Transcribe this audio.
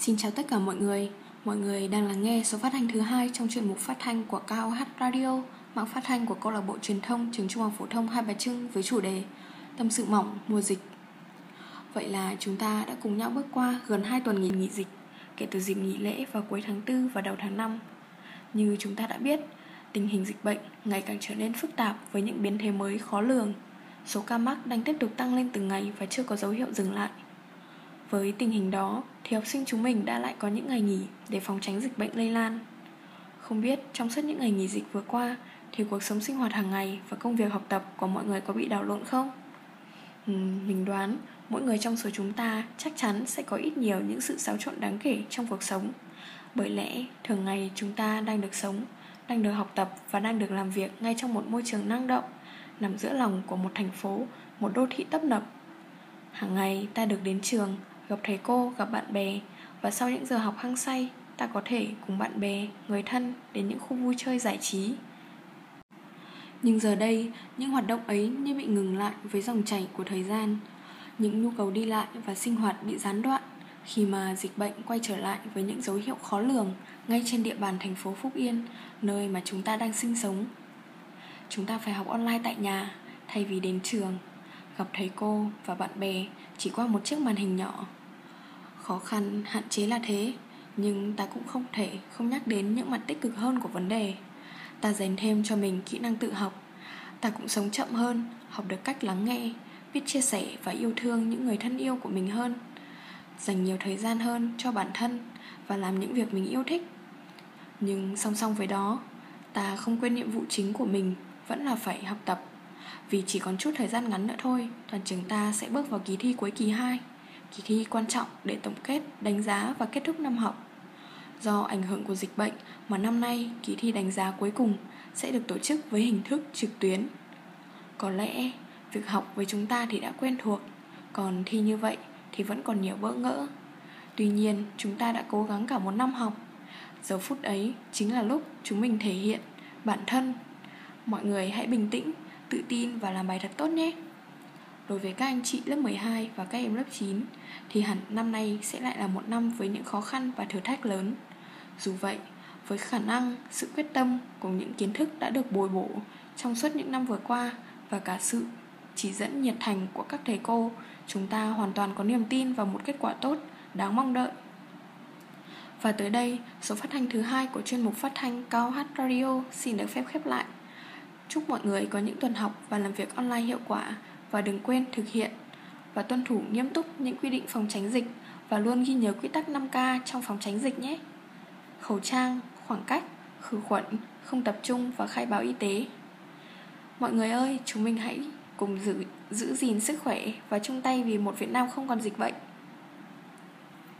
Xin chào tất cả mọi người. Mọi người đang lắng nghe số phát thanh thứ hai trong chuyên mục phát thanh của KOH Radio, mạng phát thanh của câu lạc bộ truyền thông trường Trung học phổ thông Hai Bà Trưng với chủ đề Tâm sự mỏng mùa dịch. Vậy là chúng ta đã cùng nhau bước qua gần 2 tuần nghỉ nghỉ dịch kể từ dịp nghỉ lễ vào cuối tháng 4 và đầu tháng 5. Như chúng ta đã biết, tình hình dịch bệnh ngày càng trở nên phức tạp với những biến thể mới khó lường. Số ca mắc đang tiếp tục tăng lên từng ngày và chưa có dấu hiệu dừng lại. Với tình hình đó thì học sinh chúng mình đã lại có những ngày nghỉ để phòng tránh dịch bệnh lây lan. Không biết trong suốt những ngày nghỉ dịch vừa qua thì cuộc sống sinh hoạt hàng ngày và công việc học tập của mọi người có bị đảo lộn không? Ừ, mình đoán mỗi người trong số chúng ta chắc chắn sẽ có ít nhiều những sự xáo trộn đáng kể trong cuộc sống. Bởi lẽ thường ngày chúng ta đang được sống, đang được học tập và đang được làm việc ngay trong một môi trường năng động, nằm giữa lòng của một thành phố, một đô thị tấp nập. Hàng ngày ta được đến trường, gặp thầy cô, gặp bạn bè và sau những giờ học hăng say, ta có thể cùng bạn bè, người thân đến những khu vui chơi giải trí. Nhưng giờ đây, những hoạt động ấy như bị ngừng lại với dòng chảy của thời gian. Những nhu cầu đi lại và sinh hoạt bị gián đoạn khi mà dịch bệnh quay trở lại với những dấu hiệu khó lường ngay trên địa bàn thành phố Phúc Yên, nơi mà chúng ta đang sinh sống. Chúng ta phải học online tại nhà thay vì đến trường, gặp thầy cô và bạn bè chỉ qua một chiếc màn hình nhỏ Khó khăn, hạn chế là thế. Nhưng ta cũng không thể không nhắc đến những mặt tích cực hơn của vấn đề. Ta dành thêm cho mình kỹ năng tự học. Ta cũng sống chậm hơn, học được cách lắng nghe Biết chia sẻ và yêu thương những người thân yêu của mình hơn. Dành nhiều thời gian hơn cho bản thân Và làm những việc mình yêu thích. Nhưng song song với đó Ta không quên nhiệm vụ chính của mình Vẫn là phải học tập. Vì chỉ còn chút thời gian ngắn nữa thôi Toàn trường ta sẽ bước vào kỳ thi cuối kỳ 2 kỳ thi quan trọng để tổng kết, đánh giá và kết thúc năm học. Do ảnh hưởng của dịch bệnh mà năm nay kỳ thi đánh giá cuối cùng sẽ được tổ chức với hình thức trực tuyến. Có lẽ việc học với chúng ta thì đã quen thuộc, còn thi như vậy thì vẫn còn nhiều bỡ ngỡ. Tuy nhiên, chúng ta đã cố gắng cả một năm học. Giờ phút ấy chính là lúc chúng mình thể hiện bản thân. Mọi người hãy bình tĩnh, tự tin và làm bài thật tốt nhé. Đối với các anh chị lớp 12 và các em lớp 9 thì hẳn năm nay sẽ lại là một năm với những khó khăn và thử thách lớn. Dù vậy, với khả năng, sự quyết tâm cùng những kiến thức đã được bồi bổ trong suốt những năm vừa qua và cả sự chỉ dẫn nhiệt thành của các thầy cô, chúng ta hoàn toàn có niềm tin vào một kết quả tốt, đáng mong đợi. Và tới đây, số phát thanh thứ hai của chuyên mục phát thanh Cao Hát Radio xin được phép khép lại. Chúc mọi người có những tuần học và làm việc online hiệu quả và đừng quên thực hiện và tuân thủ nghiêm túc những quy định phòng tránh dịch và luôn ghi nhớ quy tắc 5K trong phòng tránh dịch nhé. Khẩu trang, khoảng cách, khử khuẩn, không tập trung và khai báo y tế. Mọi người ơi, chúng mình hãy cùng giữ giữ gìn sức khỏe và chung tay vì một Việt Nam không còn dịch bệnh.